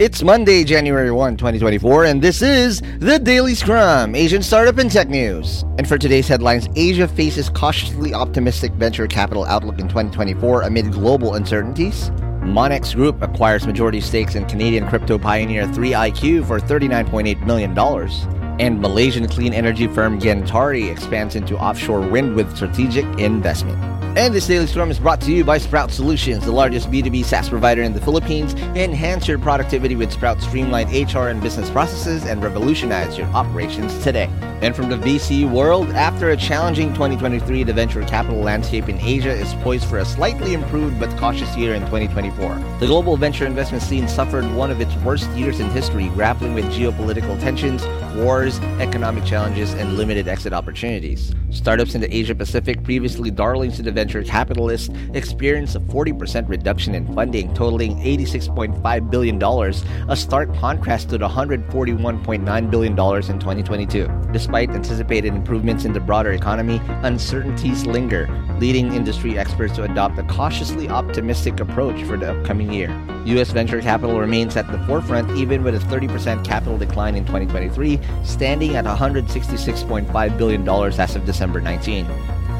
It's Monday, January 1, 2024, and this is the Daily Scrum, Asian Startup and Tech News. And for today's headlines, Asia faces cautiously optimistic venture capital outlook in 2024 amid global uncertainties. Monex Group acquires majority stakes in Canadian crypto pioneer 3iQ for $39.8 million. And Malaysian clean energy firm Gentari expands into offshore wind with strategic investment. And this Daily Scrum is brought to you by Sprout Solutions, the largest B2B SaaS provider in the Philippines. Enhance your productivity with Sprout streamlined HR and business processes and revolutionize your operations today. And from the VC world, after a challenging 2023, the venture capital landscape in Asia is poised for a slightly improved but cautious year in 2024. The global venture investment scene suffered one of its worst years in history, grappling with geopolitical tensions, wars, economic challenges, and limited exit opportunities. Startups in the Asia Pacific, previously darlings to the venture capitalists, experienced a 40% reduction in funding, totaling $86.5 billion, a stark contrast to the $141.9 billion in 2022. Despite anticipated improvements in the broader economy, uncertainties linger, leading industry experts to adopt a cautiously optimistic approach for the upcoming year. U.S. venture capital remains at the forefront, even with a 30% capital decline in 2023, standing at $166.5 billion as of December 19.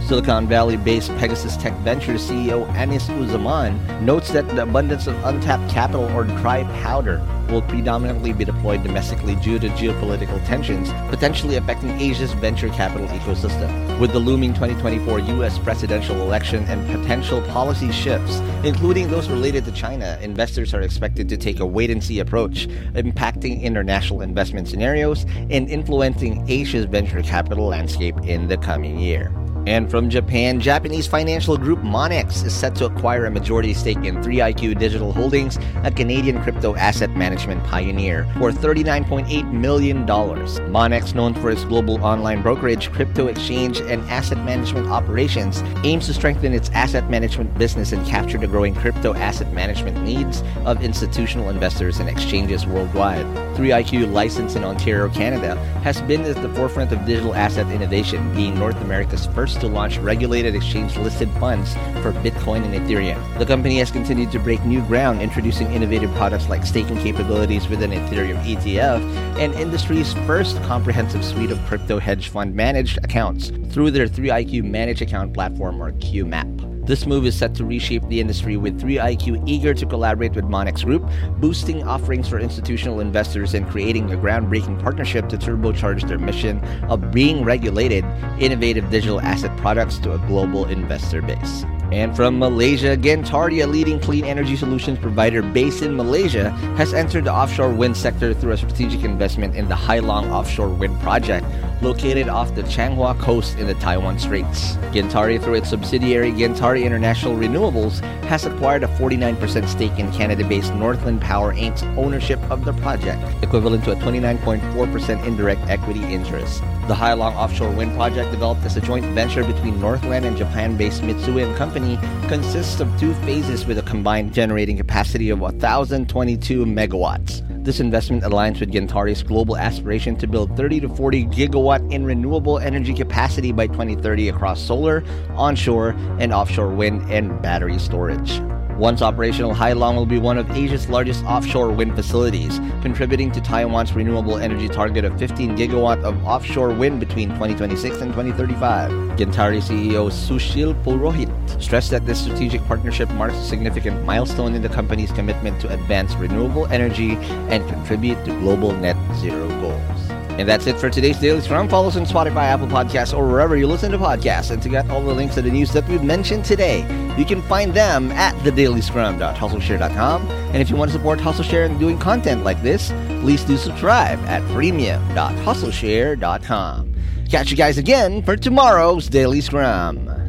Silicon Valley based Pegasus Tech Ventures CEO Anis Uzzaman notes that the abundance of untapped capital or dry powder will predominantly be deployed domestically due to geopolitical tensions, potentially affecting Asia's venture capital ecosystem. With the looming 2024 U.S. presidential election and potential policy shifts, including those related to China, investors are expected to take a wait and see approach, impacting international investment scenarios and influencing Asia's venture capital landscape in the coming year. And from Japan, Japanese financial group Monex is set to acquire a majority stake in 3iQ Digital Holdings, a Canadian crypto asset management pioneer, for $39.8 million. Monex, known for its global online brokerage, crypto exchange, and asset management operations, aims to strengthen its asset management business and capture the growing crypto asset management needs of institutional investors and exchanges worldwide. 3iQ, licensed in Ontario, Canada, has been at the forefront of digital asset innovation, being North America's first to launch regulated exchange listed funds for Bitcoin and Ethereum. The company has continued to break new ground, introducing innovative products like staking capabilities within Ethereum ETF and industry's first comprehensive suite of crypto hedge fund managed accounts through their 3iQ Managed Account Platform or QMAP. This move is set to reshape the industry with 3iQ eager to collaborate with Monex Group, boosting offerings for institutional investors and creating a groundbreaking partnership to turbocharge their mission of being regulated, innovative digital asset products to a global investor base. And from Malaysia, Gentari, a leading clean energy solutions provider based in Malaysia, has entered the offshore wind sector through a strategic investment in the Hai Long offshore wind project, located off the Changhua coast in the Taiwan Straits. Gentari, through its subsidiary Gentari International Renewables, has acquired a 49% stake in Canada-based Northland Power Inc.'s ownership of the project, equivalent to a 29.4% indirect equity interest. The Hai Long offshore wind project, developed as a joint venture between Northland and Japan-based Mitsui and Company, consists of two phases with a combined generating capacity of 1,022 megawatts. This investment aligns with Gentari's global aspiration to build 30 to 40 gigawatt in renewable energy capacity by 2030 across solar, onshore, and offshore wind and battery storage. Once operational, Hai Long will be one of Asia's largest offshore wind facilities, contributing to Taiwan's renewable energy target of 15 gigawatt of offshore wind between 2026 and 2035. Gentari CEO Sushil Purohit stressed that this strategic partnership marks a significant milestone in the company's commitment to advance renewable energy and contribute to global net zero goals. And that's it for today's Daily Scrum. Follow us on Spotify, Apple Podcasts, or wherever you listen to podcasts. And to get all the links to the news that we've mentioned today, you can find them at thedailyscrum.hustleshare.com. And if you want to support HustleShare and doing content like this, please do subscribe at premium.hustleshare.com. Catch you guys again for tomorrow's Daily Scrum.